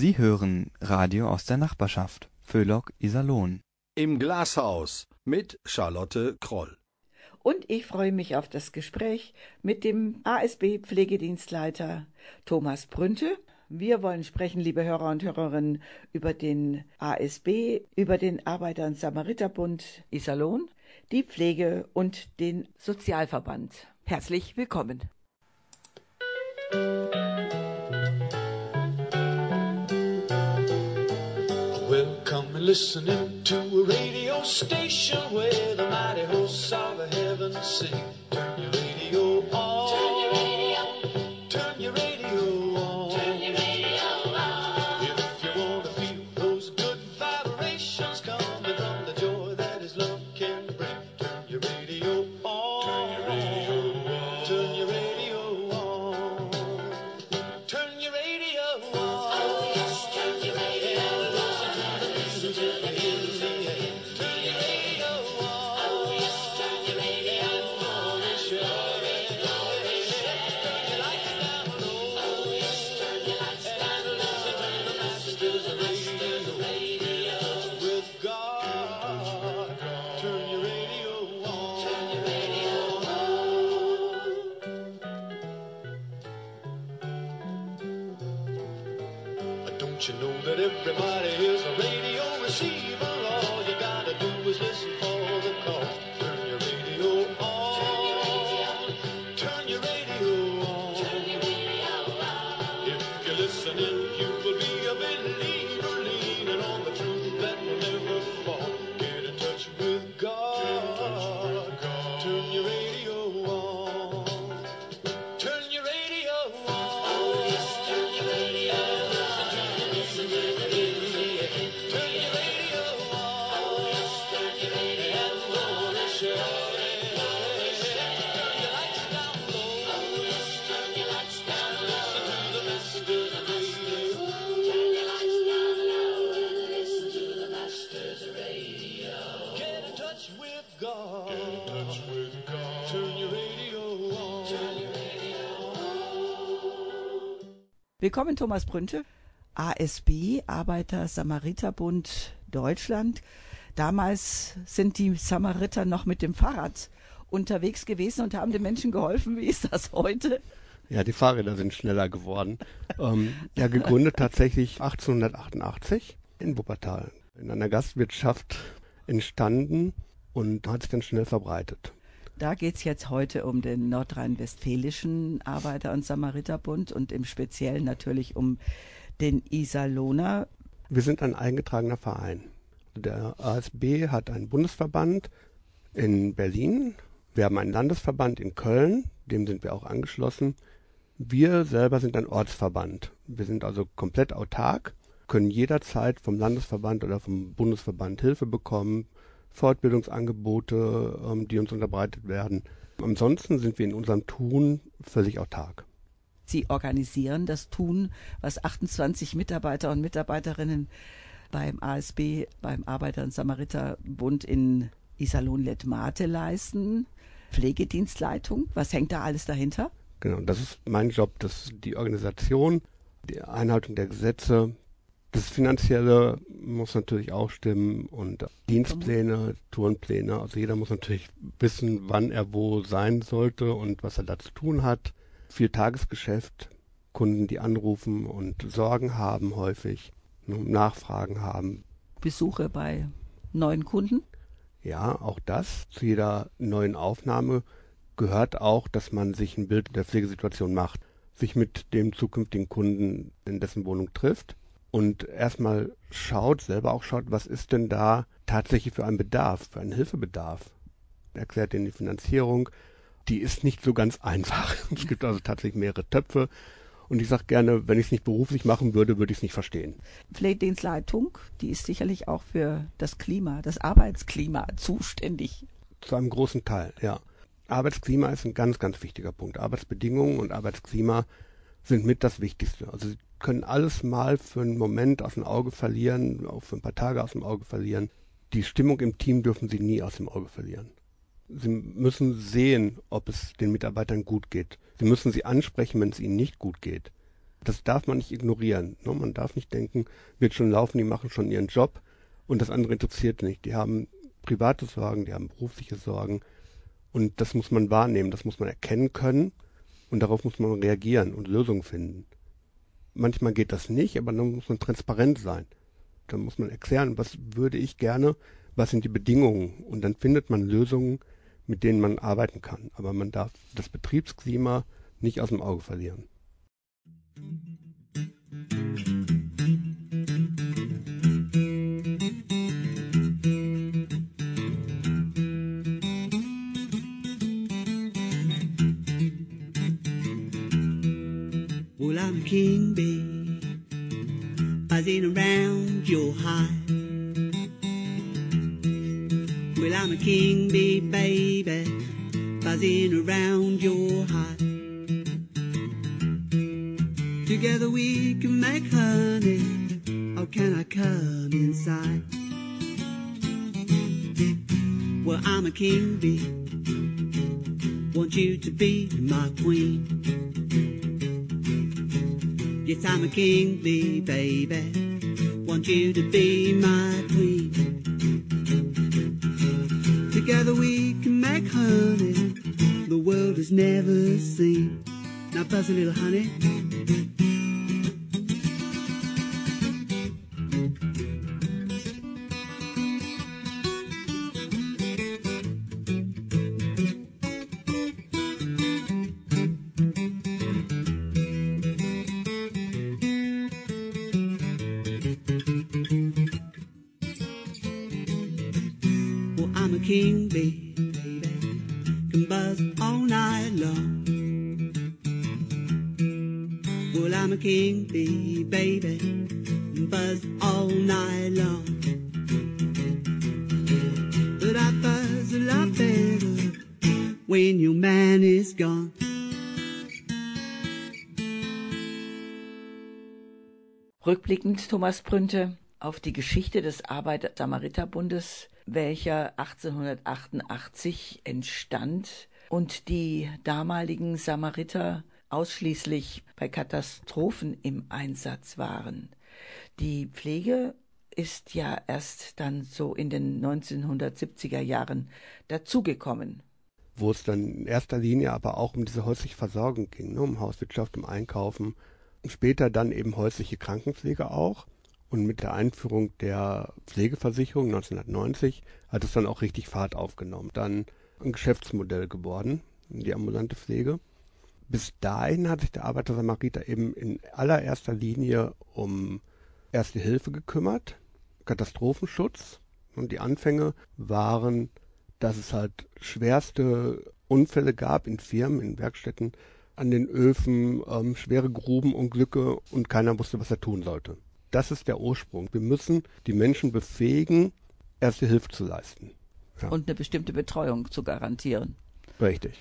Sie hören Radio aus der Nachbarschaft Föhlock Iserlohn. Im Glashaus mit Charlotte Kroll. Und ich freue mich auf das Gespräch mit dem ASB Pflegedienstleiter Thomas Brünte. Wir wollen sprechen, liebe Hörer und Hörerinnen, über den ASB, über den Arbeiter- und Samariterbund Iserlohn, die Pflege und den Sozialverband. Herzlich willkommen. Welcome listening to a radio station where the mighty hosts of heaven sing. Turn your radio on. If you're listening, Willkommen, Thomas Brünte, ASB, Arbeiter-Samariterbund Deutschland. Damals sind die Samariter noch mit dem Fahrrad unterwegs gewesen und haben den Menschen geholfen. Wie ist das heute? Ja, die Fahrräder sind schneller geworden. ähm, ja, gegründet tatsächlich 1888 in Wuppertal. In einer Gastwirtschaft entstanden und hat sich dann schnell verbreitet. Da geht's jetzt heute um den nordrhein-westfälischen Arbeiter- und Samariterbund und im Speziellen natürlich um den Iserlohner. Wir sind ein eingetragener Verein. Der ASB hat einen Bundesverband in Berlin. Wir haben einen Landesverband in Köln, dem sind wir auch angeschlossen. Wir selber sind ein Ortsverband. Wir sind also komplett autark, können jederzeit vom Landesverband oder vom Bundesverband Hilfe bekommen, Fortbildungsangebote, ähm, die uns unterbreitet werden. Ansonsten sind wir in unserem Tun völlig autark. Sie organisieren das Tun, was 28 Mitarbeiter und Mitarbeiterinnen beim ASB, beim Arbeiter- und Samariterbund in Iserlohn-Letmate leisten. Pflegedienstleitung, was hängt da alles dahinter? Genau, das ist mein Job, das ist die Organisation, die Einhaltung der Gesetze. Das Finanzielle muss natürlich auch stimmen und Dienstpläne, Tourenpläne. Also jeder muss natürlich wissen, wann er wo sein sollte und was er da zu tun hat. Viel Tagesgeschäft, Kunden, die anrufen und Sorgen haben häufig, ne, Nachfragen haben. Besuche bei neuen Kunden? Ja, auch das. Zu jeder neuen Aufnahme gehört auch, dass man sich ein Bild der Pflegesituation macht, sich mit dem zukünftigen Kunden in dessen Wohnung trifft und erstmal schaut, selber auch schaut, was ist denn da tatsächlich für ein Bedarf, für einen Hilfebedarf. Erklärt denen die Finanzierung. Die ist nicht so ganz einfach. Es gibt also tatsächlich mehrere Töpfe. Und ich sage gerne, wenn ich es nicht beruflich machen würde, würde ich es nicht verstehen. Pflegedienstleitung, die ist sicherlich auch für das Klima, das Arbeitsklima zuständig. Zu einem großen Teil, ja. Arbeitsklima ist ein ganz, ganz wichtiger Punkt. Arbeitsbedingungen und Arbeitsklima sind mit das Wichtigste. Also können alles mal für einen Moment aus dem Auge verlieren, auch für ein paar Tage aus dem Auge verlieren. Die Stimmung im Team dürfen sie nie aus dem Auge verlieren. Sie müssen sehen, ob es den Mitarbeitern gut geht. Sie müssen sie ansprechen, wenn es ihnen nicht gut geht. Das darf man nicht ignorieren. Ne? Man darf nicht denken, wird schon laufen, die machen schon ihren Job und das andere interessiert nicht. Die haben private Sorgen, die haben berufliche Sorgen und das muss man wahrnehmen, das muss man erkennen können und darauf muss man reagieren und Lösungen finden. Manchmal geht das nicht, aber dann muss man transparent sein. Dann muss man erklären, was würde ich gerne, was sind die Bedingungen und dann findet man Lösungen, mit denen man arbeiten kann. Aber man darf das Betriebsklima nicht aus dem Auge verlieren. King bee, buzzing around your hive. Well, I'm a king bee, baby, buzzing around your hive. Together we can make honey. How can I come inside? Well, I'm a king bee. Want you to be my queen. Yes, I'm a king bee, baby. Want you to be my queen. Together we can make honey the world has never seen. Now buzz a little honey. King bee, baby. Can buzz all night long. Well, I'm a king bee, baby. Can buzz all night long. But I buzz a lot better when your man is gone. Rückblickend, Thomas Prünte, auf die Geschichte des Arbeiter-Samariter-Bundes, welcher 1888 entstand und die damaligen Samariter ausschließlich bei Katastrophen im Einsatz waren. Die Pflege ist ja erst dann so in den 1970er Jahren dazugekommen. wo es dann in erster Linie aber auch um diese häusliche Versorgung ging, ne, um Hauswirtschaft, um Einkaufen und später dann eben häusliche Krankenpflege auch. Und mit der Einführung der Pflegeversicherung 1990 hat es dann auch richtig Fahrt aufgenommen. Dann ein Geschäftsmodell geworden, die ambulante Pflege. Bis dahin hat sich der Arbeiter-Samariter eben in allererster Linie um Erste Hilfe gekümmert, Katastrophenschutz. Und die Anfänge waren, dass es halt schwerste Unfälle gab in Firmen, in Werkstätten, an den Öfen, ähm, schwere Grubenunglücke und keiner wusste, was er tun sollte. Das ist der Ursprung. Wir müssen die Menschen befähigen, Erste Hilfe zu leisten. Ja. Und eine bestimmte Betreuung zu garantieren. Richtig.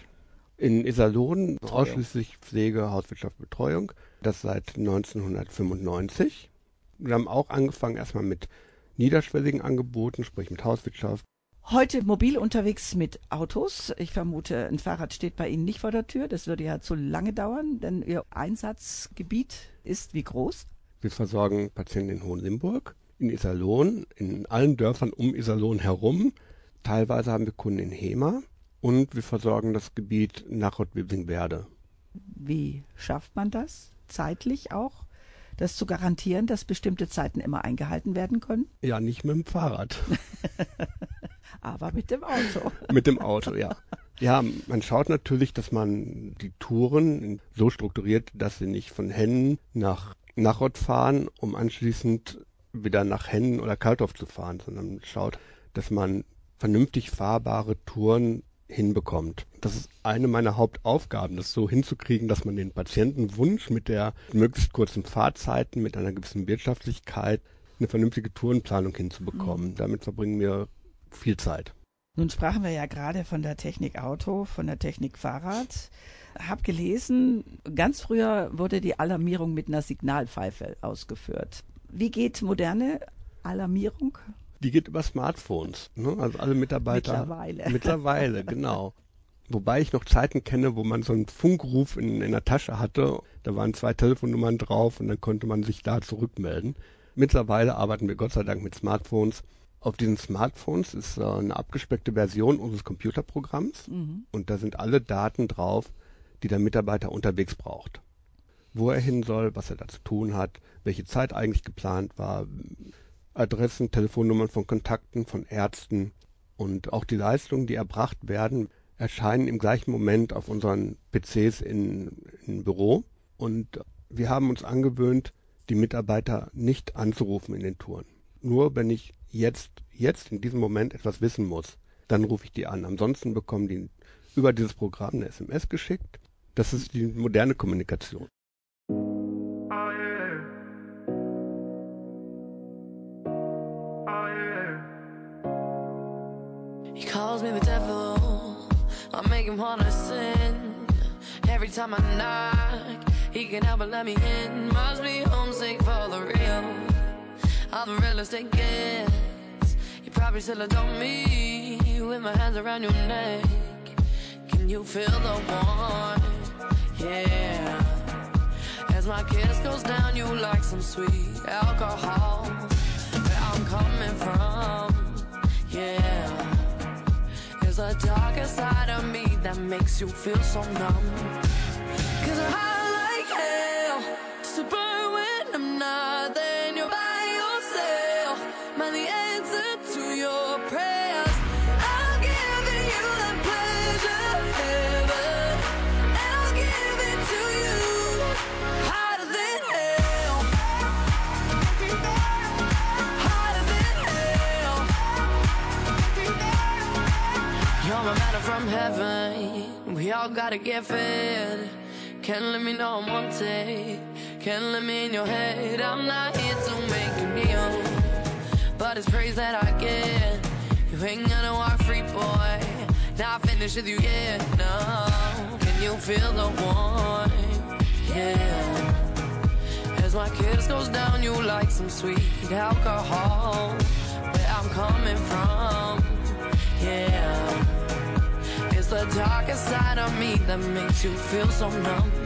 In Iserlohn Betreuung. ausschließlich Pflege, Hauswirtschaft, Betreuung. Das seit 1995. Wir haben auch angefangen erstmal mit niederschwelligen Angeboten, sprich mit Hauswirtschaft. Heute mobil unterwegs mit Autos. Ich vermute, ein Fahrrad steht bei Ihnen nicht vor der Tür. Das würde ja zu lange dauern, denn Ihr Einsatzgebiet ist wie groß? Wir versorgen Patienten in Hohenlimburg, in Iserlohn, in allen Dörfern um Iserlohn herum. Teilweise haben wir Kunden in Hema und wir versorgen das Gebiet Nachrott-Wibsingwerde. Wie schafft man das? Zeitlich auch? Das zu garantieren, dass bestimmte Zeiten immer eingehalten werden können? Ja, nicht mit dem Fahrrad, Aber mit dem Auto. mit dem Auto, ja. Ja, man schaut natürlich, dass man die Touren so strukturiert, dass sie nicht von Hennen nach Nachrott fahren, um anschließend wieder nach Hennen oder Kalthof zu fahren, sondern schaut, dass man vernünftig fahrbare Touren hinbekommt. Das ist eine meiner Hauptaufgaben, das so hinzukriegen, dass man den Patientenwunsch mit der möglichst kurzen Fahrzeiten, mit einer gewissen Wirtschaftlichkeit, eine vernünftige Tourenplanung hinzubekommen. Damit verbringen wir viel Zeit. Nun sprachen wir ja gerade von der Technik Auto, von der Technik Fahrrad. Hab gelesen, ganz früher wurde die Alarmierung mit einer Signalpfeife ausgeführt. Wie geht moderne Alarmierung? Die geht über Smartphones. Ne? Also alle Mitarbeiter. Mittlerweile. Mittlerweile, genau. Wobei ich noch Zeiten kenne, wo man so einen Funkruf in, in der Tasche hatte. Da waren zwei Telefonnummern drauf und dann konnte man sich da zurückmelden. Mittlerweile arbeiten wir Gott sei Dank mit Smartphones. Auf diesen Smartphones ist äh, eine abgespeckte Version unseres Computerprogramms und da sind alle Daten drauf, die der Mitarbeiter unterwegs braucht. Wo er hin soll, was er da zu tun hat, welche Zeit eigentlich geplant war, Adressen, Telefonnummern von Kontakten, von Ärzten und auch die Leistungen, die erbracht werden, erscheinen im gleichen Moment auf unseren PCs in, im Büro. Und wir haben uns angewöhnt, die Mitarbeiter nicht anzurufen in den Touren. Nur wenn ich jetzt, jetzt in diesem Moment etwas wissen muss, dann rufe ich die an. Ansonsten bekommen die über dieses Programm eine SMS geschickt. Das ist die moderne Kommunikation. The devil. I make him wanna sin. Every time I knock, he can help but let me in. Must be homesick for the real. All the gets. You probably still adore me with my hands around your neck. Can you feel the warmth? Yeah. As my kiss goes down, you like some sweet alcohol. Where I'm coming from, yeah. There's a darker side of me that makes you feel so numb. Cause I like hell to burn when I'm not there. From heaven. We all gotta get fed. Can't let me know I'm wanted. Can't let me in your head. I'm not here to make you kneel. But it's praise that I get. You ain't gonna walk free, boy. Not finished with you yet. No. Can you feel the warmth? Yeah. As my kiss goes down, you like some sweet alcohol. Where I'm coming from, yeah. The darkest side of me that makes you feel so numb.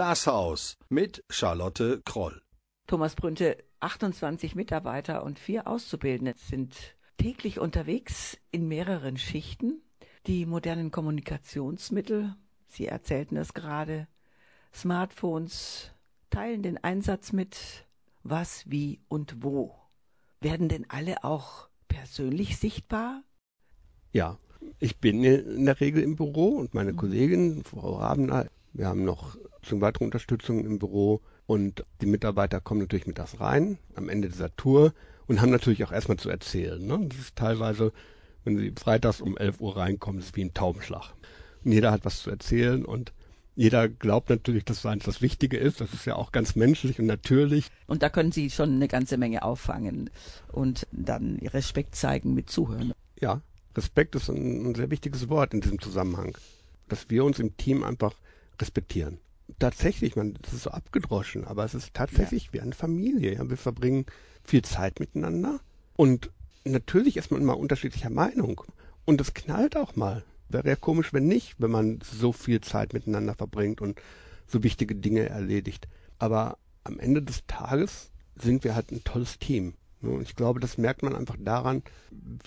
Glashaus mit Charlotte Kroll. Thomas Brünte, 28 Mitarbeiter und vier Auszubildende sind täglich unterwegs in mehreren Schichten. Die modernen Kommunikationsmittel, Sie erzählten es gerade, Smartphones teilen den Einsatz mit, was, wie und wo. Werden denn alle auch persönlich sichtbar? Ja, ich bin in der Regel im Büro und meine Kollegin, Frau Rabener, wir haben noch zum weiteren Unterstützung im Büro und die Mitarbeiter kommen natürlich mit das rein am Ende dieser Tour und haben natürlich auch erstmal zu erzählen. Ne? Das ist teilweise, wenn sie freitags um 11 Uhr reinkommen, ist es wie ein Taubenschlag. Und jeder hat was zu erzählen und jeder glaubt natürlich, dass eins das Wichtige ist. Das ist ja auch ganz menschlich und natürlich. Und da können Sie schon eine ganze Menge auffangen und dann Respekt zeigen mit Zuhören. Ja, Respekt ist ein, ein sehr wichtiges Wort in diesem Zusammenhang. Dass wir uns im Team einfach respektieren. Tatsächlich, man, das ist so abgedroschen, aber es ist tatsächlich wie eine Familie. Ja. Wir verbringen viel Zeit miteinander und natürlich ist man immer unterschiedlicher Meinung und es knallt auch mal. Wäre ja komisch, wenn nicht, wenn man so viel Zeit miteinander verbringt und so wichtige Dinge erledigt. Aber am Ende des Tages sind wir halt ein tolles Team. Und ich glaube, das merkt man einfach daran,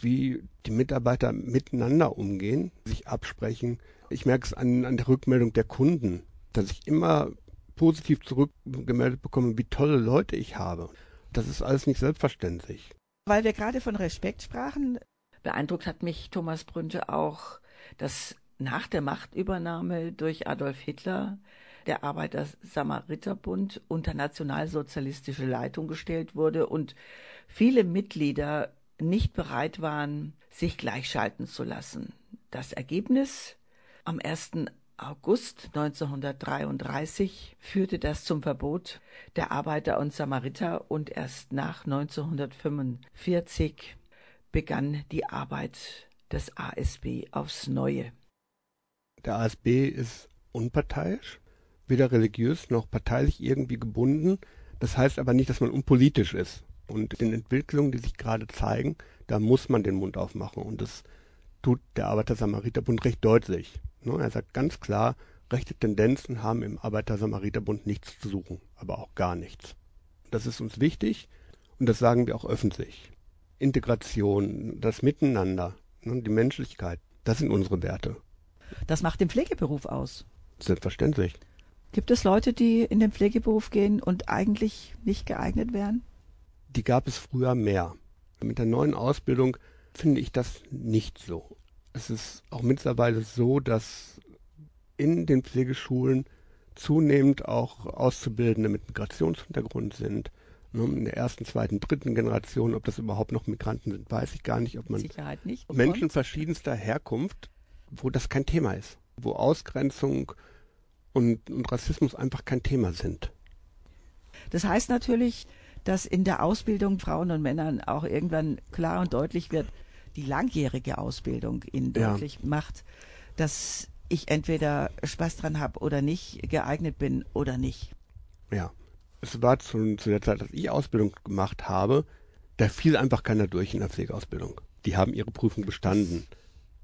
wie die Mitarbeiter miteinander umgehen, sich absprechen. Ich merke es an, an der Rückmeldung der Kunden, dass ich immer positiv zurückgemeldet bekomme, wie tolle Leute ich habe. Das ist alles nicht selbstverständlich. Weil wir gerade von Respekt sprachen, beeindruckt hat mich Thomas Brünte auch, dass nach der Machtübernahme durch Adolf Hitler der Arbeiter-Samariter-Bund unter nationalsozialistische Leitung gestellt wurde und viele Mitglieder nicht bereit waren, sich gleichschalten zu lassen. Das Ergebnis am 1. August 1933 führte das zum Verbot der Arbeiter und Samariter und erst nach 1945 begann die Arbeit des ASB aufs Neue. Der ASB ist unparteiisch, weder religiös noch parteilich irgendwie gebunden. Das heißt aber nicht, dass man unpolitisch ist. Und den Entwicklungen, die sich gerade zeigen, da muss man den Mund aufmachen. Und das tut der Arbeiter-Samariter-Bund recht deutlich. Ne? Er sagt ganz klar, rechte Tendenzen haben im Arbeiter-Samariter-Bund nichts zu suchen, aber auch gar nichts. Das ist uns wichtig und das sagen wir auch öffentlich. Integration, das Miteinander, ne, die Menschlichkeit, das sind unsere Werte. Das macht den Pflegeberuf aus. Selbstverständlich. Gibt es Leute, die in den Pflegeberuf gehen und eigentlich nicht geeignet wären? Die gab es früher mehr. Mit der neuen Ausbildung finde ich das nicht so. Es ist auch mittlerweile so, dass in den Pflegeschulen zunehmend auch Auszubildende mit Migrationshintergrund sind. Ne, in der ersten, zweiten, dritten Generation, ob das überhaupt noch Migranten sind, weiß ich gar nicht. Ob man Sicherheit nicht. Menschen verschiedenster Herkunft, wo das kein Thema ist, wo Ausgrenzung und, und Rassismus einfach kein Thema sind. Das heißt natürlich, dass in der Ausbildung Frauen und Männern auch irgendwann klar und deutlich wird, die langjährige Ausbildung ihnen Ja. deutlich macht, dass ich entweder Spaß dran habe oder nicht, geeignet bin oder nicht. Ja. Es war zu, zu der Zeit, als ich Ausbildung gemacht habe, da fiel einfach keiner durch in der Pflegeausbildung. Die haben ihre Prüfung bestanden.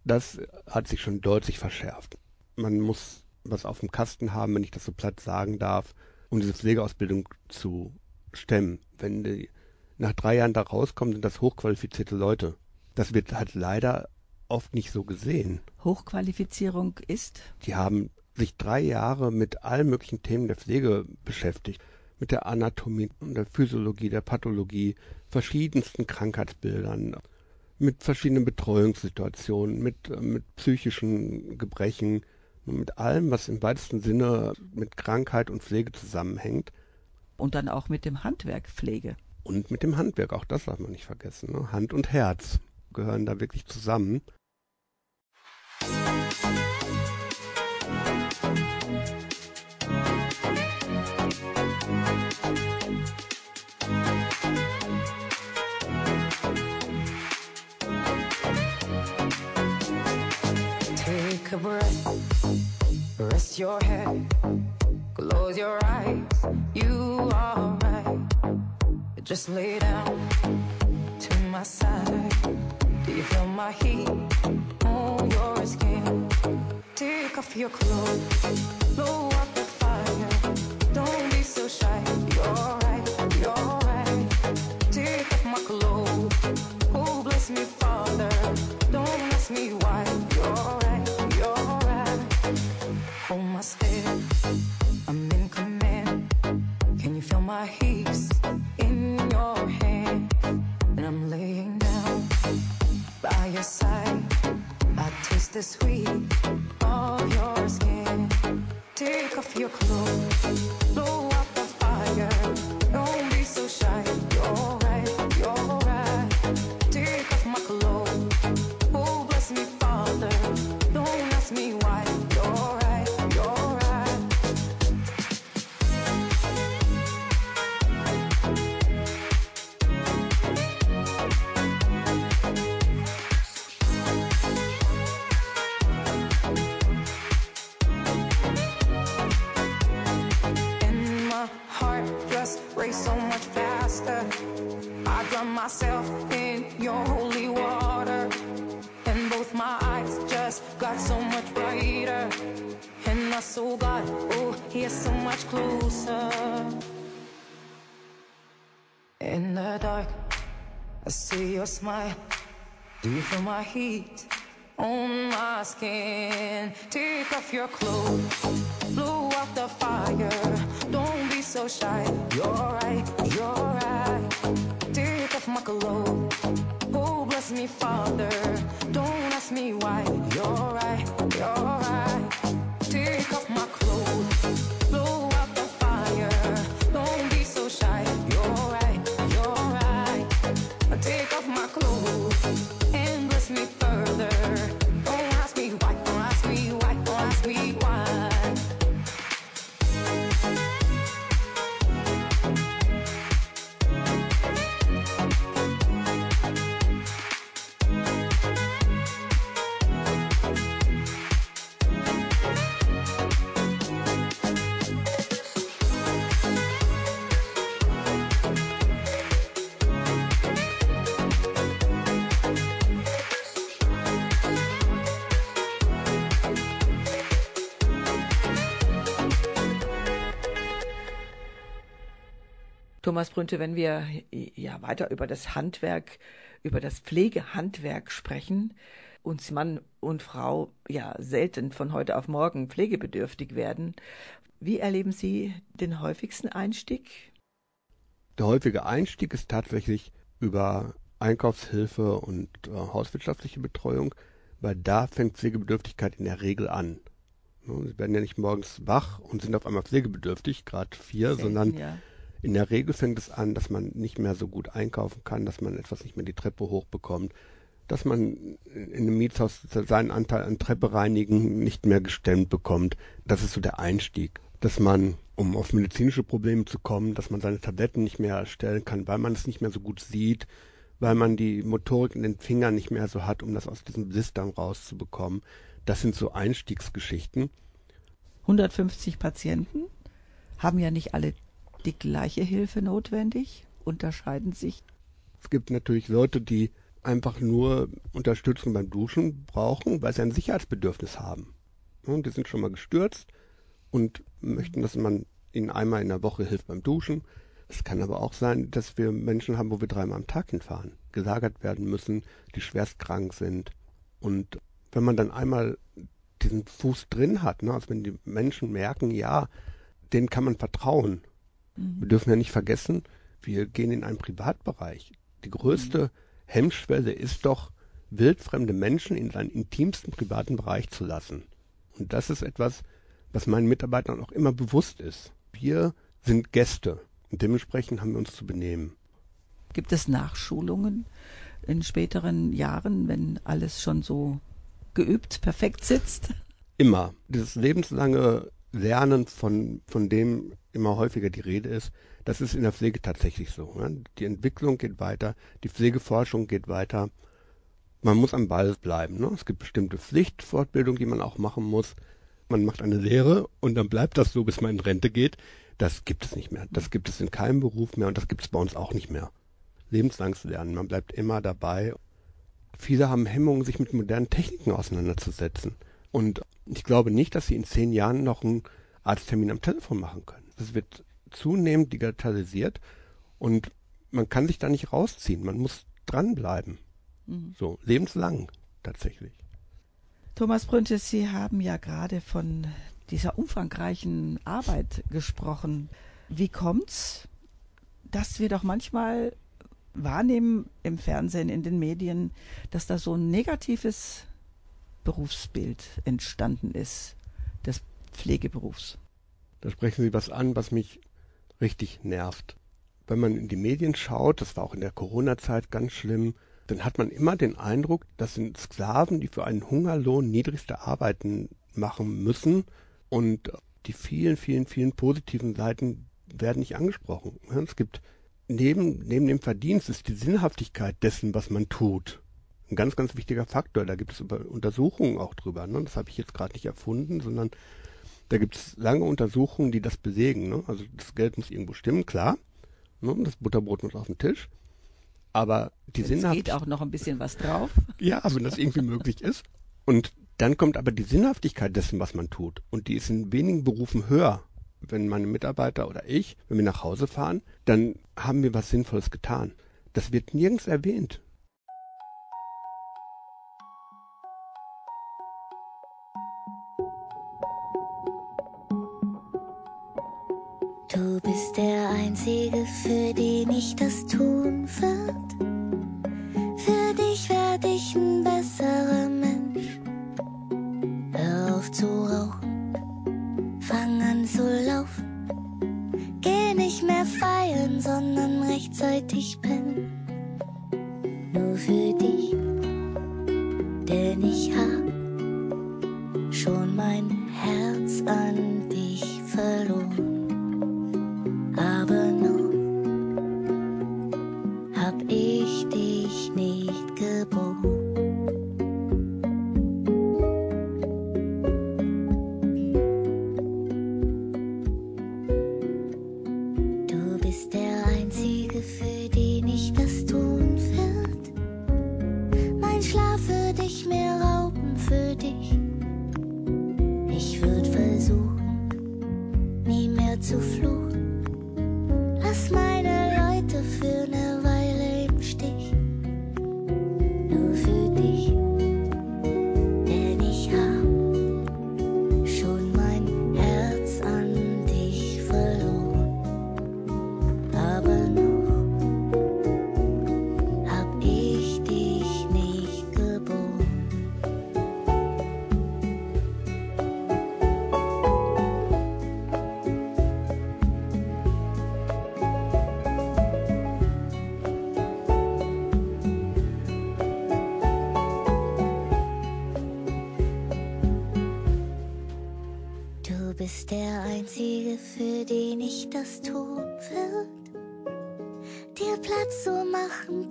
Das hat sich schon deutlich verschärft. Man muss was auf dem Kasten haben, wenn ich das so platt sagen darf, um diese Pflegeausbildung zu stemmen. Wenn die nach drei Jahren da rauskommen, sind das hochqualifizierte Leute. Das wird halt leider oft nicht so gesehen. Hochqualifizierung ist Die haben sich drei Jahre mit allen möglichen Themen der Pflege beschäftigt. Mit der Anatomie, der Physiologie, der Pathologie, verschiedensten Krankheitsbildern, mit verschiedenen Betreuungssituationen, mit, äh, mit psychischen Gebrechen, mit allem, was im weitesten Sinne mit Krankheit und Pflege zusammenhängt. und dann auch mit dem Handwerk Pflege. Und mit dem Handwerk, auch das darf man nicht vergessen. Ne? Hand und Herz gehören da wirklich zusammen. Take a breath, rest your head, close your eyes. You are right. Just lay down heat on your skin? Take off your clothes, got so much brighter. And my soul got, oh, here so much closer. In the dark, I see your smile. Do you feel my heat on my skin? Take off your clothes, blow out the fire. Don't be so shy. You're right, you're right. Take off my clothes. Oh, bless me, Father. Don't me why. You're right, you're right. Thomas Brünte, wenn wir ja weiter über das Handwerk, über das Pflegehandwerk sprechen, uns Mann und Frau ja selten von heute auf morgen pflegebedürftig werden, wie erleben Sie den häufigsten Einstieg? Der häufige Einstieg ist tatsächlich über Einkaufshilfe und äh, hauswirtschaftliche Betreuung, weil da fängt Pflegebedürftigkeit in der Regel an. Ne, Sie werden ja nicht morgens wach und sind auf einmal pflegebedürftig, gerade vier, Selten, sondern ja. In der Regel fängt es an, dass man nicht mehr so gut einkaufen kann, dass man etwas nicht mehr die Treppe hochbekommt, dass man in einem Mietshaus seinen Anteil an Treppe reinigen nicht mehr gestemmt bekommt. Das ist so der Einstieg. Dass man, um auf medizinische Probleme zu kommen, dass man seine Tabletten nicht mehr erstellen kann, weil man es nicht mehr so gut sieht, weil man die Motorik in den Fingern nicht mehr so hat, um das aus diesem Blistern rauszubekommen. Das sind so Einstiegsgeschichten. 150 Patienten haben ja nicht alle die gleiche Hilfe notwendig, unterscheiden sich. Es gibt natürlich Leute, die einfach nur Unterstützung beim Duschen brauchen, weil sie ein Sicherheitsbedürfnis haben. Und die sind schon mal gestürzt und möchten, dass man ihnen einmal in der Woche hilft beim Duschen. Es kann aber auch sein, dass wir Menschen haben, wo wir dreimal am Tag hinfahren, gelagert werden müssen, die schwerst krank sind. Und wenn man dann einmal diesen Fuß drin hat, ne, also wenn die Menschen merken, ja, denen kann man vertrauen. Wir dürfen ja nicht vergessen, wir gehen in einen Privatbereich. Die größte Hemmschwelle ist doch, wildfremde Menschen in seinen intimsten privaten Bereich zu lassen. Und das ist etwas, was meinen Mitarbeitern auch immer bewusst ist. Wir sind Gäste und dementsprechend haben wir uns zu benehmen. Gibt es Nachschulungen in späteren Jahren, wenn alles schon so geübt, perfekt sitzt? Immer. Dieses lebenslange Lernen, von, von dem immer häufiger die Rede ist, das ist in der Pflege tatsächlich so. Ne? Die Entwicklung geht weiter, die Pflegeforschung geht weiter. Man muss am Ball bleiben. Ne? Es gibt bestimmte Pflichtfortbildungen, die man auch machen muss. Man macht eine Lehre und dann bleibt das so, bis man in Rente geht. Das gibt es nicht mehr. Das gibt es in keinem Beruf mehr und das gibt es bei uns auch nicht mehr. Lebenslanges Lernen. Man bleibt immer dabei. Viele haben Hemmungen, sich mit modernen Techniken auseinanderzusetzen. Und ich glaube nicht, dass sie in zehn Jahren noch einen Arzttermin am Telefon machen können. Das wird zunehmend digitalisiert und man kann sich da nicht rausziehen. Man muss dranbleiben. So, lebenslang tatsächlich. Thomas Brünte, Sie haben ja gerade von dieser umfangreichen Arbeit gesprochen. Wie kommt's, dass wir doch manchmal wahrnehmen im Fernsehen, in den Medien, dass da so ein negatives Berufsbild entstanden ist des Pflegeberufs? Da sprechen Sie was an, was mich richtig nervt. Wenn man in die Medien schaut, das war auch in der Corona-Zeit ganz schlimm, dann hat man immer den Eindruck, das sind Sklaven, die für einen Hungerlohn niedrigste Arbeiten machen müssen und die vielen, vielen, vielen positiven Seiten werden nicht angesprochen. Es gibt neben, neben dem Verdienst ist die Sinnhaftigkeit dessen, was man tut, ein ganz, ganz wichtiger Faktor. Da gibt es über- Untersuchungen auch drüber. Ne? Das habe ich jetzt gerade nicht erfunden, sondern da gibt es lange Untersuchungen, die das belegen. Ne? Also das Geld muss irgendwo stimmen, klar. Ne? Das Butterbrot muss auf den Tisch. Aber die Es Sinnhaftigkeit. geht auch noch ein bisschen was drauf. Ja, wenn das irgendwie möglich ist. Und dann kommt aber die Sinnhaftigkeit dessen, was man tut. Und die ist in wenigen Berufen höher. Wenn meine Mitarbeiter oder ich, wenn wir nach Hause fahren, dann haben wir was Sinnvolles getan. Das wird nirgends erwähnt. Rechtzeitig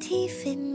tief in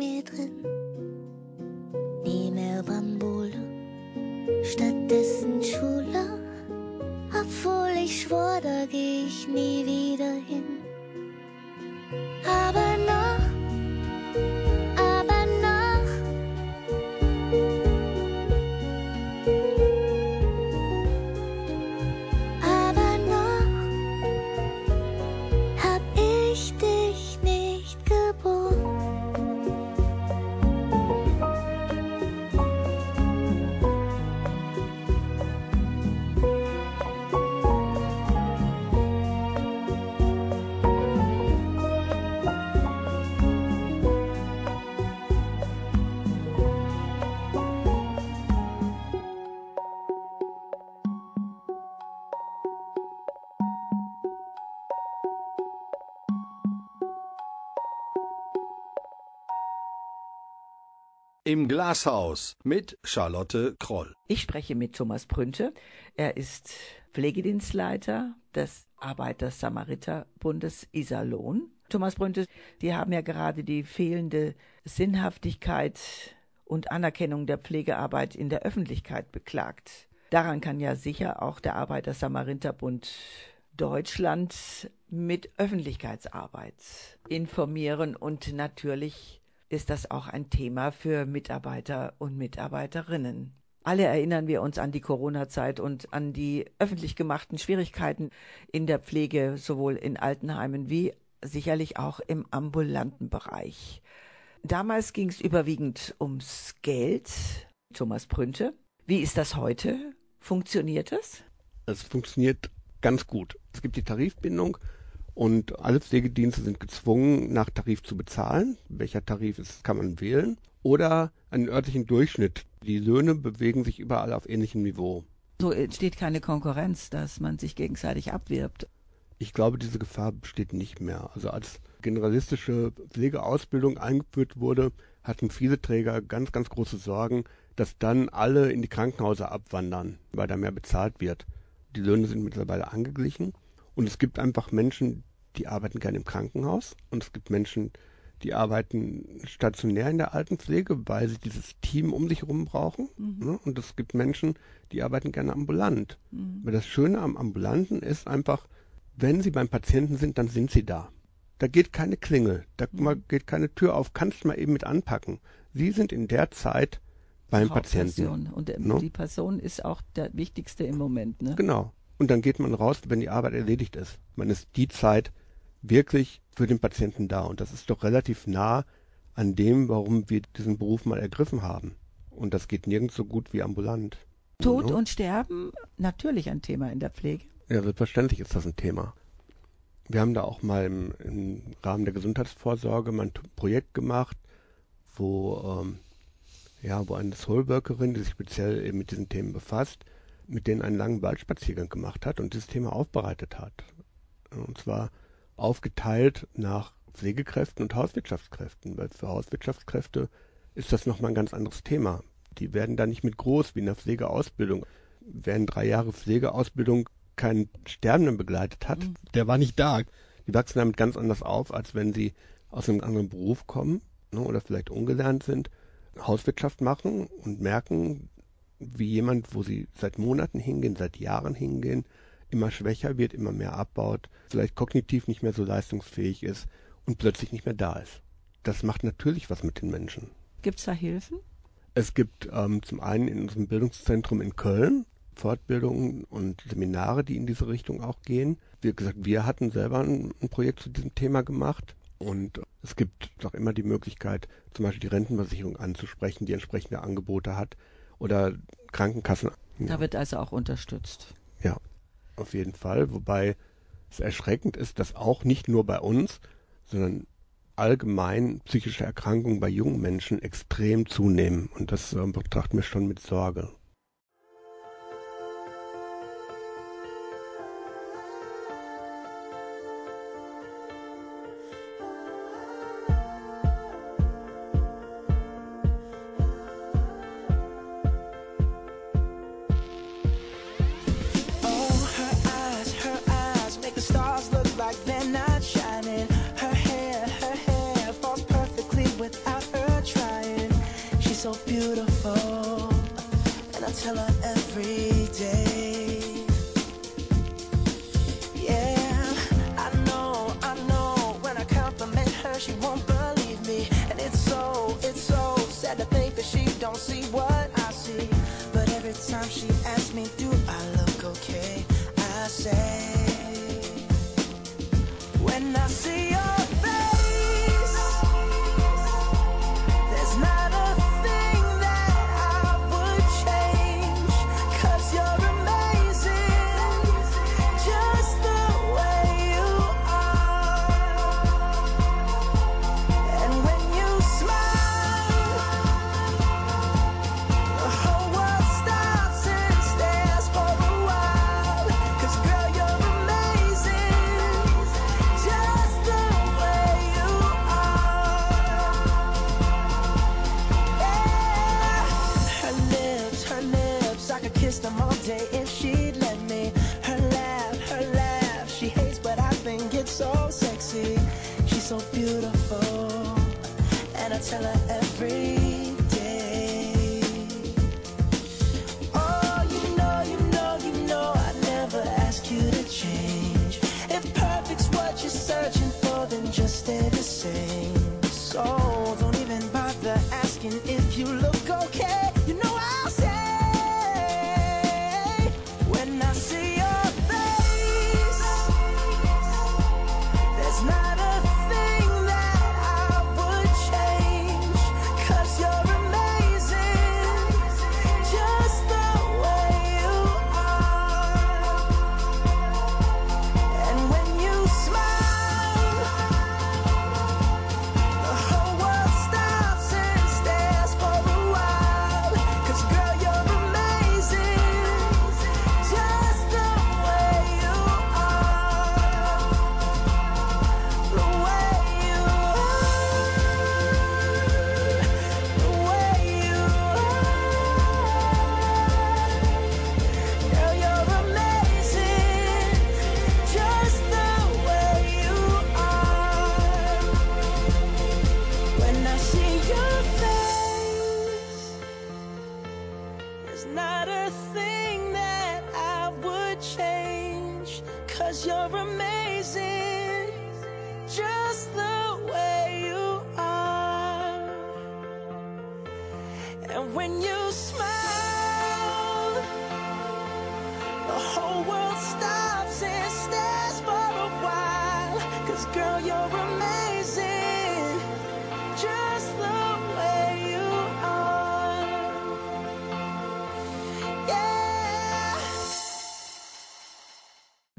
Im Glashaus mit Charlotte Kroll. Ich spreche mit Thomas Prünte. Er ist Pflegedienstleiter des Arbeiter-Samariter-Bundes Iserlohn. Thomas Prünte, Sie haben ja gerade die fehlende Sinnhaftigkeit und Anerkennung der Pflegearbeit in der Öffentlichkeit beklagt. Daran kann ja sicher auch der Arbeiter-Samariter-Bund Deutschland mit Öffentlichkeitsarbeit informieren und natürlich ist das auch ein Thema für Mitarbeiter und Mitarbeiterinnen. Alle erinnern wir uns an die Corona-Zeit und an die öffentlich gemachten Schwierigkeiten in der Pflege, sowohl in Altenheimen wie sicherlich auch im ambulanten Bereich. Damals ging es überwiegend ums Geld. Thomas Prünte, wie ist das heute? Funktioniert es? Es funktioniert ganz gut. Es gibt die Tarifbindung und alle Pflegedienste sind gezwungen, nach Tarif zu bezahlen. Welcher Tarif ist, kann man wählen. Oder einen örtlichen Durchschnitt. Die Löhne bewegen sich überall auf ähnlichem Niveau. So entsteht keine Konkurrenz, dass man sich gegenseitig abwirbt. Ich glaube, diese Gefahr besteht nicht mehr. Also als generalistische Pflegeausbildung eingeführt wurde, hatten viele Träger ganz, ganz große Sorgen, dass dann alle in die Krankenhäuser abwandern, weil da mehr bezahlt wird. Die Löhne sind mittlerweile angeglichen und es gibt einfach Menschen, die arbeiten gerne im Krankenhaus und es gibt Menschen, die arbeiten stationär in der Altenpflege, weil sie dieses Team um sich herum brauchen. Ne? Und es gibt Menschen, die arbeiten gerne ambulant. Aber das Schöne am Ambulanten ist einfach, wenn sie beim Patienten sind, dann sind sie da. Da geht keine Klingel, da geht keine Tür auf, kannst mal eben mit anpacken. Sie sind in der Zeit beim Patienten. Und äh, No? die Person ist auch der wichtigste im Moment. Ne? Genau. Und dann geht man raus, wenn die Arbeit erledigt ist. Man ist die Zeit wirklich für den Patienten da. Und das ist doch relativ nah an dem, warum wir diesen Beruf mal ergriffen haben. Und das geht nirgends so gut wie ambulant. Tod No? und Sterben, natürlich ein Thema in der Pflege. Ja, selbstverständlich ist das ein Thema. Wir haben da auch mal im, im Rahmen der Gesundheitsvorsorge mal ein Projekt gemacht, wo, ähm, ja, wo eine Soulworkerin, die sich speziell eben mit diesen Themen befasst, mit denen einen langen Waldspaziergang gemacht hat und dieses Thema aufbereitet hat. Und zwar aufgeteilt nach Pflegekräften und Hauswirtschaftskräften, weil für Hauswirtschaftskräfte ist das nochmal ein ganz anderes Thema. Die werden da nicht mit groß wie in der Pflegeausbildung. Während drei Jahre Pflegeausbildung keinen Sterbenden begleitet hat, der war nicht da. Die wachsen damit ganz anders auf, als wenn sie aus einem anderen Beruf kommen ne, oder vielleicht ungelernt sind, Hauswirtschaft machen und merken, wie jemand, wo sie seit Monaten hingehen, seit Jahren hingehen, immer schwächer wird, immer mehr abbaut, vielleicht kognitiv nicht mehr so leistungsfähig ist und plötzlich nicht mehr da ist. Das macht natürlich was mit den Menschen. Gibt es da Hilfen? Es gibt ähm, zum einen in unserem Bildungszentrum in Köln Fortbildungen und Seminare, die in diese Richtung auch gehen. Wie gesagt, wir hatten selber ein, ein Projekt zu diesem Thema gemacht und es gibt doch immer die Möglichkeit, zum Beispiel die Rentenversicherung anzusprechen, die entsprechende Angebote hat oder Krankenkassen. Da wird also auch unterstützt. Ja, auf jeden Fall. Wobei es erschreckend ist, dass auch nicht nur bei uns, sondern allgemein psychische Erkrankungen bei jungen Menschen extrem zunehmen. Und das äh, betrachten wir schon mit Sorge. So sexy. She's so beautiful, and I tell her every day. Oh, you know, you know, you know, I never ask you to change. If perfect's what you're searching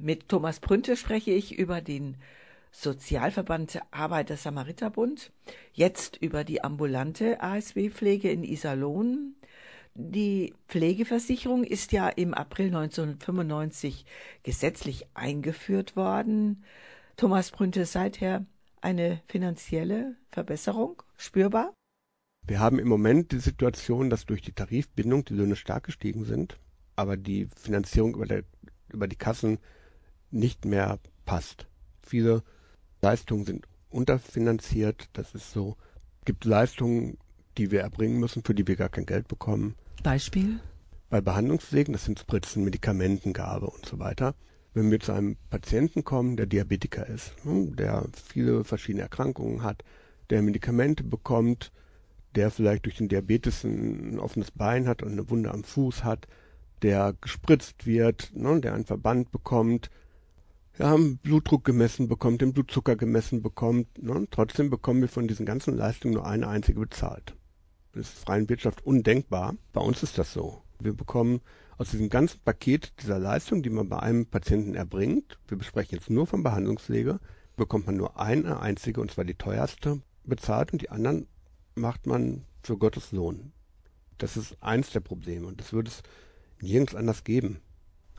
Mit Thomas Prünte spreche ich über den Sozialverband Arbeiter-Samariter-Bund, jetzt über die ambulante ASW-Pflege in Iserlohn. Die Pflegeversicherung ist ja im April 1995 gesetzlich eingeführt worden. Thomas Prünte, seither eine finanzielle Verbesserung spürbar? Wir haben im Moment die Situation, dass durch die Tarifbindung die Löhne stark gestiegen sind, aber die Finanzierung über, der, über die Kassen nicht mehr passt. Viele Leistungen sind unterfinanziert, das ist so. Es gibt Leistungen, die wir erbringen müssen, für die wir gar kein Geld bekommen. Beispiel? Bei Behandlungswegen, das sind Spritzen, Medikamentengabe und so weiter. Wenn wir zu einem Patienten kommen, der Diabetiker ist, hm, der viele verschiedene Erkrankungen hat, der Medikamente bekommt, der vielleicht durch den Diabetes ein offenes Bein hat und eine Wunde am Fuß hat, der gespritzt wird, ne, der einen Verband bekommt, ja, einen Blutdruck gemessen bekommt, den Blutzucker gemessen bekommt. Ne? Trotzdem bekommen wir von diesen ganzen Leistungen nur eine einzige bezahlt. Das ist freien Wirtschaft undenkbar. Bei uns ist das so. Wir bekommen aus diesem ganzen Paket dieser Leistung, die man bei einem Patienten erbringt, wir besprechen jetzt nur vom Behandlungspflege, bekommt man nur eine einzige, und zwar die teuerste, bezahlt und die anderen macht man für Gottes Lohn. Das ist eins der Probleme und das würde es nirgends anders geben.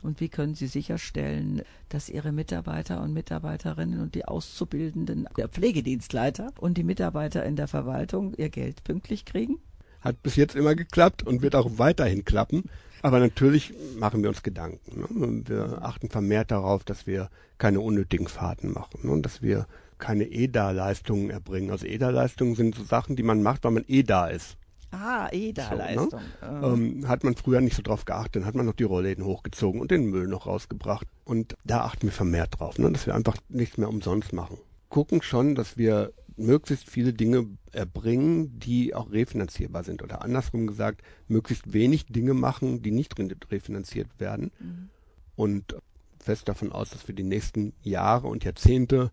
Und wie können Sie sicherstellen, dass Ihre Mitarbeiter und Mitarbeiterinnen und die Auszubildenden, der Pflegedienstleiter und die Mitarbeiter in der Verwaltung ihr Geld pünktlich kriegen? Hat bis jetzt immer geklappt und wird auch weiterhin klappen. Aber natürlich machen wir uns Gedanken. Ne? Wir achten vermehrt darauf, dass wir keine unnötigen Fahrten machen ne? und dass wir keine EDA-Leistungen erbringen. Also EDA-Leistungen sind so Sachen, die man macht, weil man eh da ist. Ah, EDA-Leistung. So, ne? ähm, hat man früher nicht so drauf geachtet, dann hat man noch die Rollläden hochgezogen und den Müll noch rausgebracht. Und da achten wir vermehrt drauf, ne? dass wir einfach nichts mehr umsonst machen. Gucken schon, dass wir möglichst viele Dinge erbringen, die auch refinanzierbar sind. Oder andersrum gesagt, möglichst wenig Dinge machen, die nicht refinanziert werden. Mhm. Und fest davon aus, dass wir die nächsten Jahre und Jahrzehnte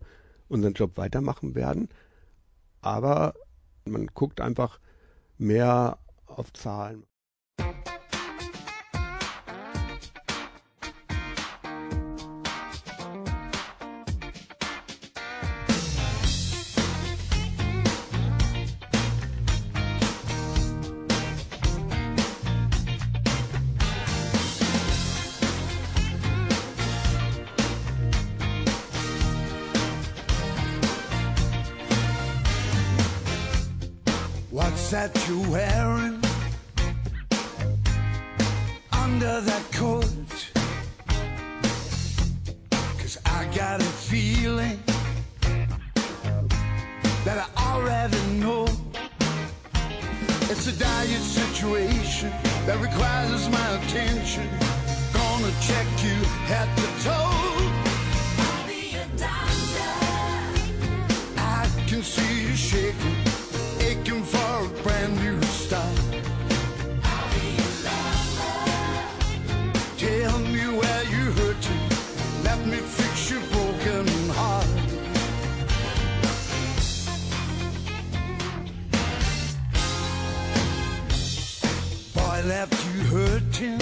unseren Job weitermachen werden. Aber man guckt einfach mehr auf Zahlen. Got a feeling that I already know. It's a dire situation that requires my attention. Gonna check you head to toe. I'll be your doctor. I can see you shaking, aching for a brand new start. I'll be your lover. Left you hurting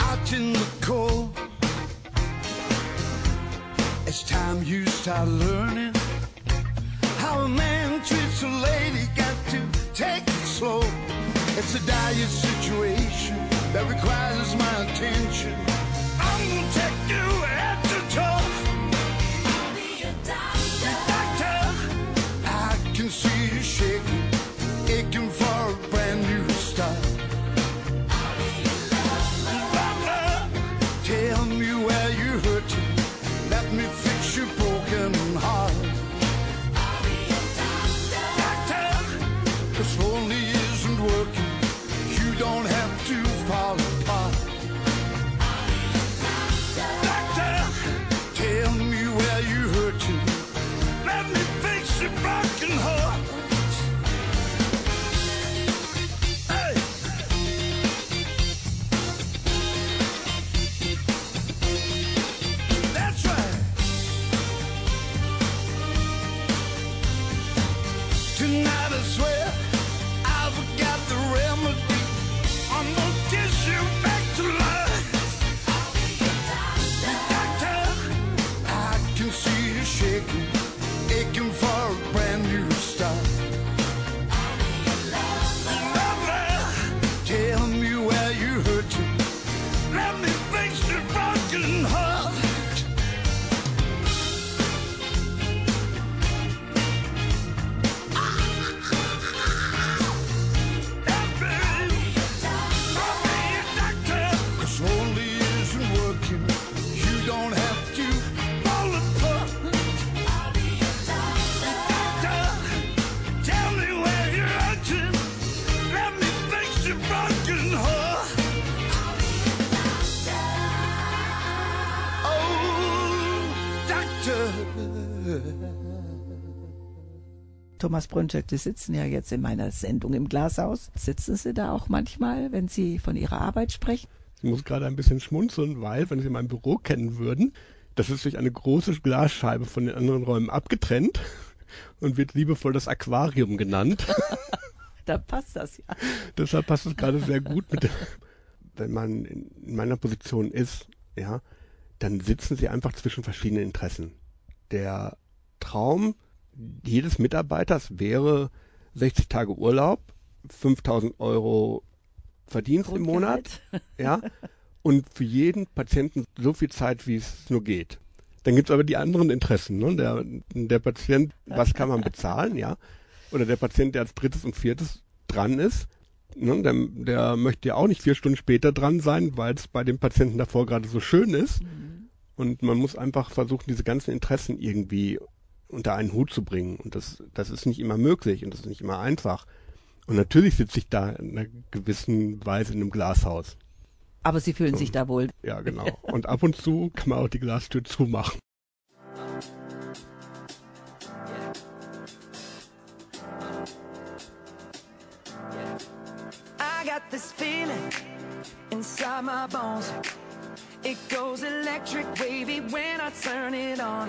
out in the cold. It's time you start learning how a man treats a lady. Got to take it slow. It's a dire situation that requires my attention. I'm gonna take you head Thomas Brunschek, Sie sitzen ja jetzt in meiner Sendung im Glashaus. Sitzen Sie da auch manchmal, wenn Sie von Ihrer Arbeit sprechen? Ich muss gerade ein bisschen schmunzeln, weil, wenn Sie mein Büro kennen würden, das ist durch eine große Glasscheibe von den anderen Räumen abgetrennt und wird liebevoll das Aquarium genannt. da passt das ja. Deshalb passt es gerade sehr gut mit, wenn man in meiner Position ist, ja, dann sitzen sie einfach zwischen verschiedenen Interessen. Der Traum jedes Mitarbeiters wäre 60 Tage Urlaub, 5000 Euro Verdienst im Monat, ja, und für jeden Patienten so viel Zeit, wie es nur geht. Dann gibt es aber die anderen Interessen. Ne? Der, der Patient, was kann man bezahlen, ja? Oder der Patient, der als drittes und viertes dran ist, ne? der, der möchte ja auch nicht vier Stunden später dran sein, weil es bei dem Patienten davor gerade so schön ist. Mhm. Und man muss einfach versuchen, diese ganzen Interessen irgendwie unter einen Hut zu bringen. Und das, das ist nicht immer möglich und das ist nicht immer einfach. Und natürlich sitze ich da in einer gewissen Weise in einem Glashaus. Aber Sie fühlen so. sich da wohl. Ja, genau. Und ab und zu kann man auch die Glastür zumachen. I got this feeling inside my bones. It goes electric wavy when I turn it on.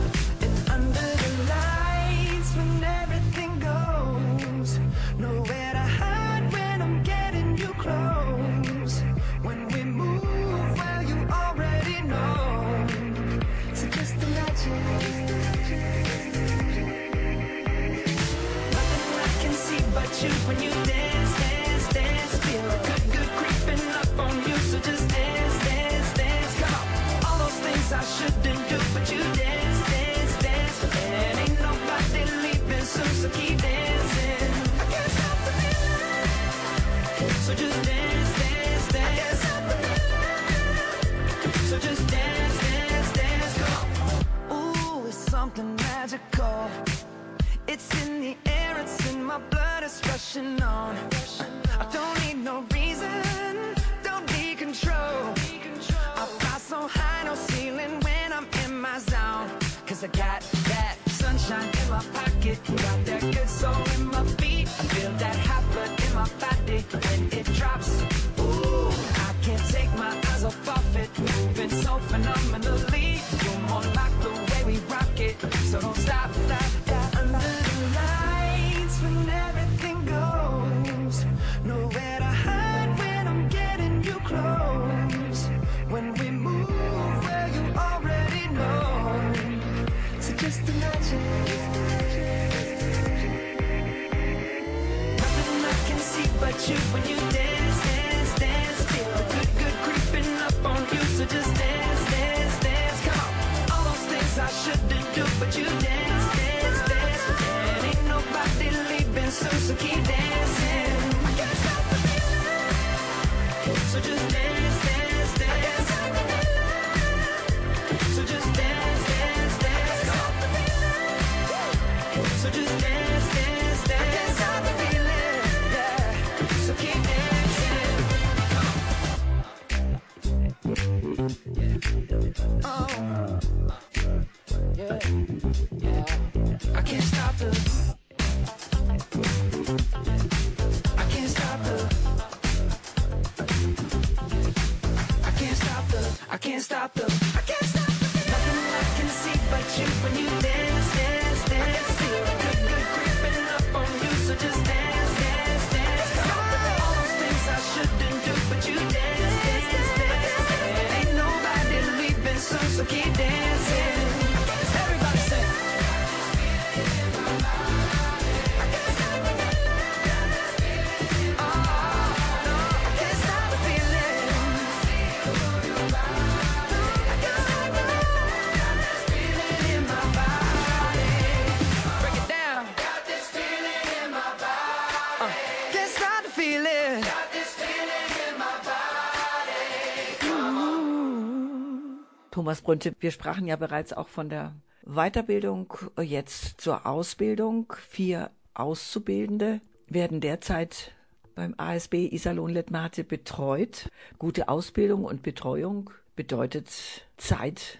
Thomas Brünte, wir sprachen ja bereits auch von der Weiterbildung jetzt zur Ausbildung. Vier Auszubildende werden derzeit beim ASB Iserlohn Lettmate betreut. Gute Ausbildung und Betreuung bedeutet Zeit.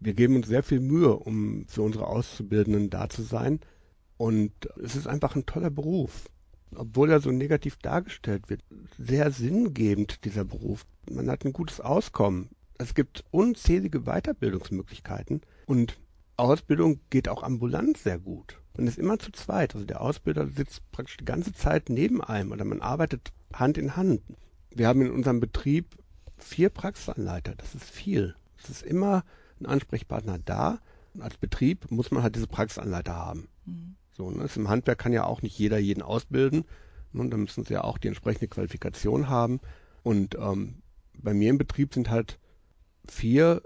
Wir geben uns sehr viel Mühe, um für unsere Auszubildenden da zu sein. Und es ist einfach ein toller Beruf. Obwohl er so negativ dargestellt wird, sehr sinngebend, dieser Beruf. Man hat ein gutes Auskommen. Es gibt unzählige Weiterbildungsmöglichkeiten und Ausbildung geht auch ambulant sehr gut. Man ist immer zu zweit. Also der Ausbilder sitzt praktisch die ganze Zeit neben einem oder man arbeitet Hand in Hand. Wir haben in unserem Betrieb vier Praxisanleiter. Das ist viel. Es ist immer ein Ansprechpartner da. Und als Betrieb muss man halt diese Praxisanleiter haben. Mhm. So, ne? Im Handwerk kann ja auch nicht jeder jeden ausbilden. Ne? Da müssen sie ja auch die entsprechende Qualifikation haben. Und ähm, bei mir im Betrieb sind halt vier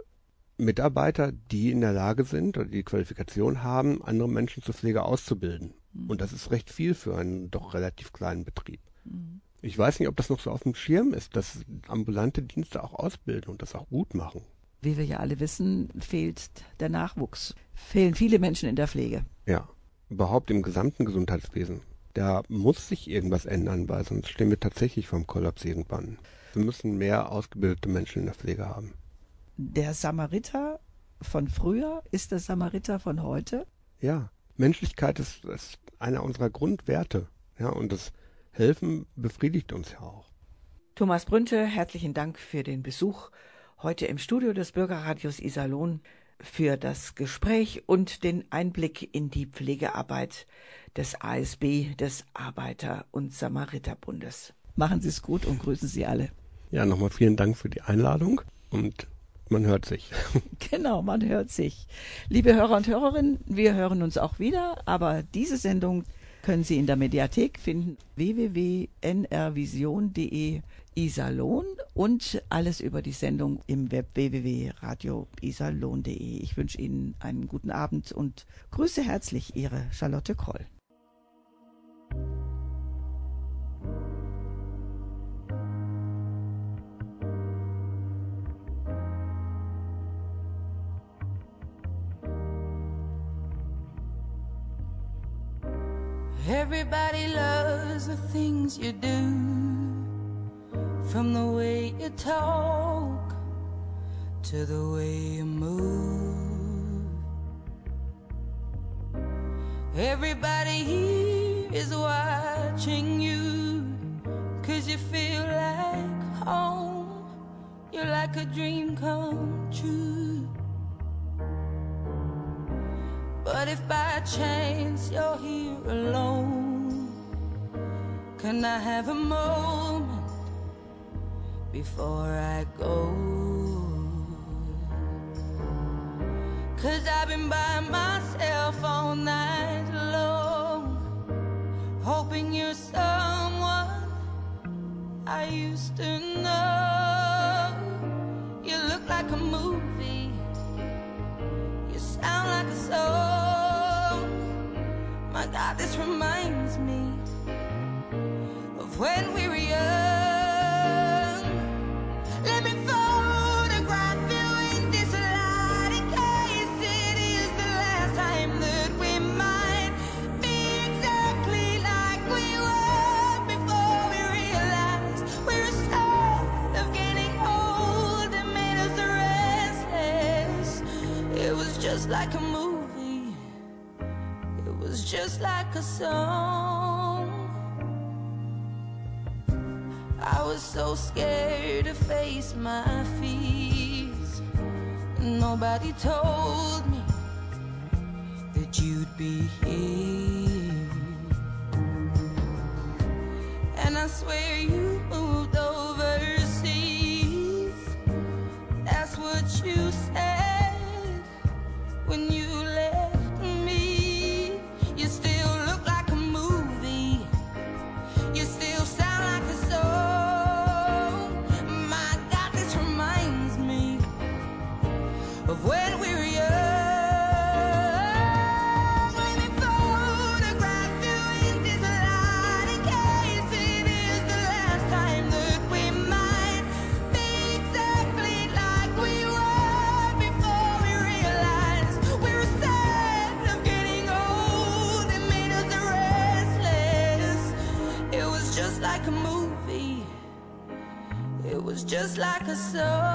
Mitarbeiter, die in der Lage sind oder die Qualifikation haben, andere Menschen zur Pflege auszubilden. Mhm. Und das ist recht viel für einen doch relativ kleinen Betrieb. Mhm. Ich weiß nicht, ob das noch so auf dem Schirm ist, dass ambulante Dienste auch ausbilden und das auch gut machen. Wie wir ja alle wissen, fehlt der Nachwuchs. Fehlen viele Menschen in der Pflege. Ja, überhaupt im gesamten Gesundheitswesen. Da muss sich irgendwas ändern, weil sonst stehen wir tatsächlich vom Kollaps irgendwann. Wir müssen mehr ausgebildete Menschen in der Pflege haben der Samariter von früher ist der Samariter von heute? Ja, Menschlichkeit ist, ist einer unserer Grundwerte. Ja, und das Helfen befriedigt uns ja auch. Thomas Brünte, herzlichen Dank für den Besuch heute im Studio des Bürgerradios Iserlohn, für das Gespräch und den Einblick in die Pflegearbeit des ASB, des Arbeiter- und Samariterbundes. Machen Sie es gut und grüßen Sie alle. Ja, nochmal vielen Dank für die Einladung und man hört sich. Genau, man hört sich. Liebe Hörer und Hörerinnen, wir hören uns auch wieder, aber diese Sendung können Sie in der Mediathek finden www.nrvision.de Iserlohn und alles über die Sendung im Web www.radioiserlohn.de. Ich wünsche Ihnen einen guten Abend und grüße herzlich Ihre Charlotte Kroll. Everybody loves the things you do, from the way you talk to the way you move. Everybody here is watching you, cause you feel like home. You're like a dream come true. But if by chance you're here alone, can I have a moment before I go? Cause I've been by myself all night long, hoping you're someone I used to know. You look like a movie, you sound like a song. My God, this reminds me of when we were young. A song. I was so scared to face my fears. Nobody told me that you'd be here. And I swear you a song.